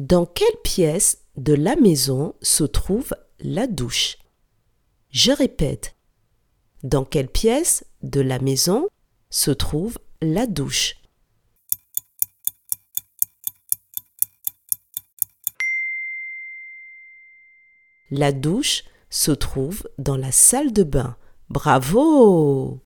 Dans quelle pièce de la maison se trouve la douche? Je répète. Dans quelle pièce de la maison se trouve la douche? La douche se trouve dans la salle de bain. Bravo